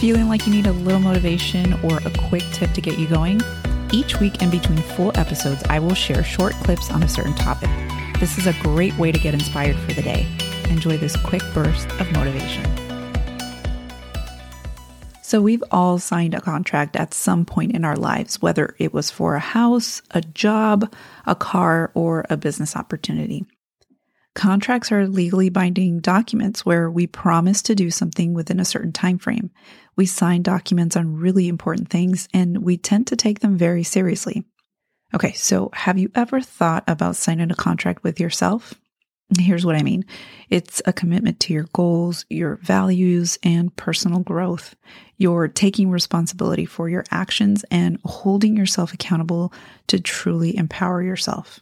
Feeling like you need a little motivation or a quick tip to get you going? Each week in between full episodes, I will share short clips on a certain topic. This is a great way to get inspired for the day. Enjoy this quick burst of motivation. So, we've all signed a contract at some point in our lives, whether it was for a house, a job, a car, or a business opportunity. Contracts are legally binding documents where we promise to do something within a certain time frame. We sign documents on really important things and we tend to take them very seriously. Okay, so have you ever thought about signing a contract with yourself? Here's what I mean it's a commitment to your goals, your values, and personal growth. You're taking responsibility for your actions and holding yourself accountable to truly empower yourself.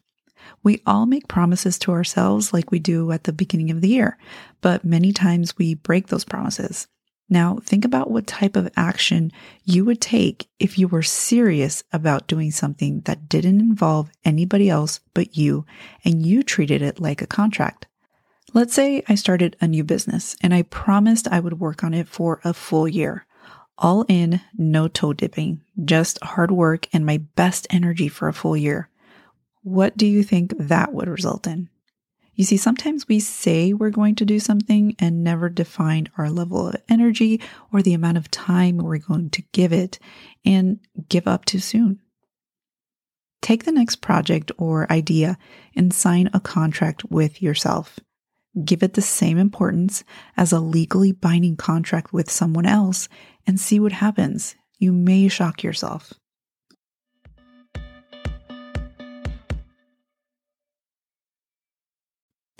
We all make promises to ourselves like we do at the beginning of the year, but many times we break those promises. Now, think about what type of action you would take if you were serious about doing something that didn't involve anybody else but you and you treated it like a contract. Let's say I started a new business and I promised I would work on it for a full year. All in, no toe dipping, just hard work and my best energy for a full year. What do you think that would result in? You see, sometimes we say we're going to do something and never define our level of energy or the amount of time we're going to give it and give up too soon. Take the next project or idea and sign a contract with yourself. Give it the same importance as a legally binding contract with someone else and see what happens. You may shock yourself.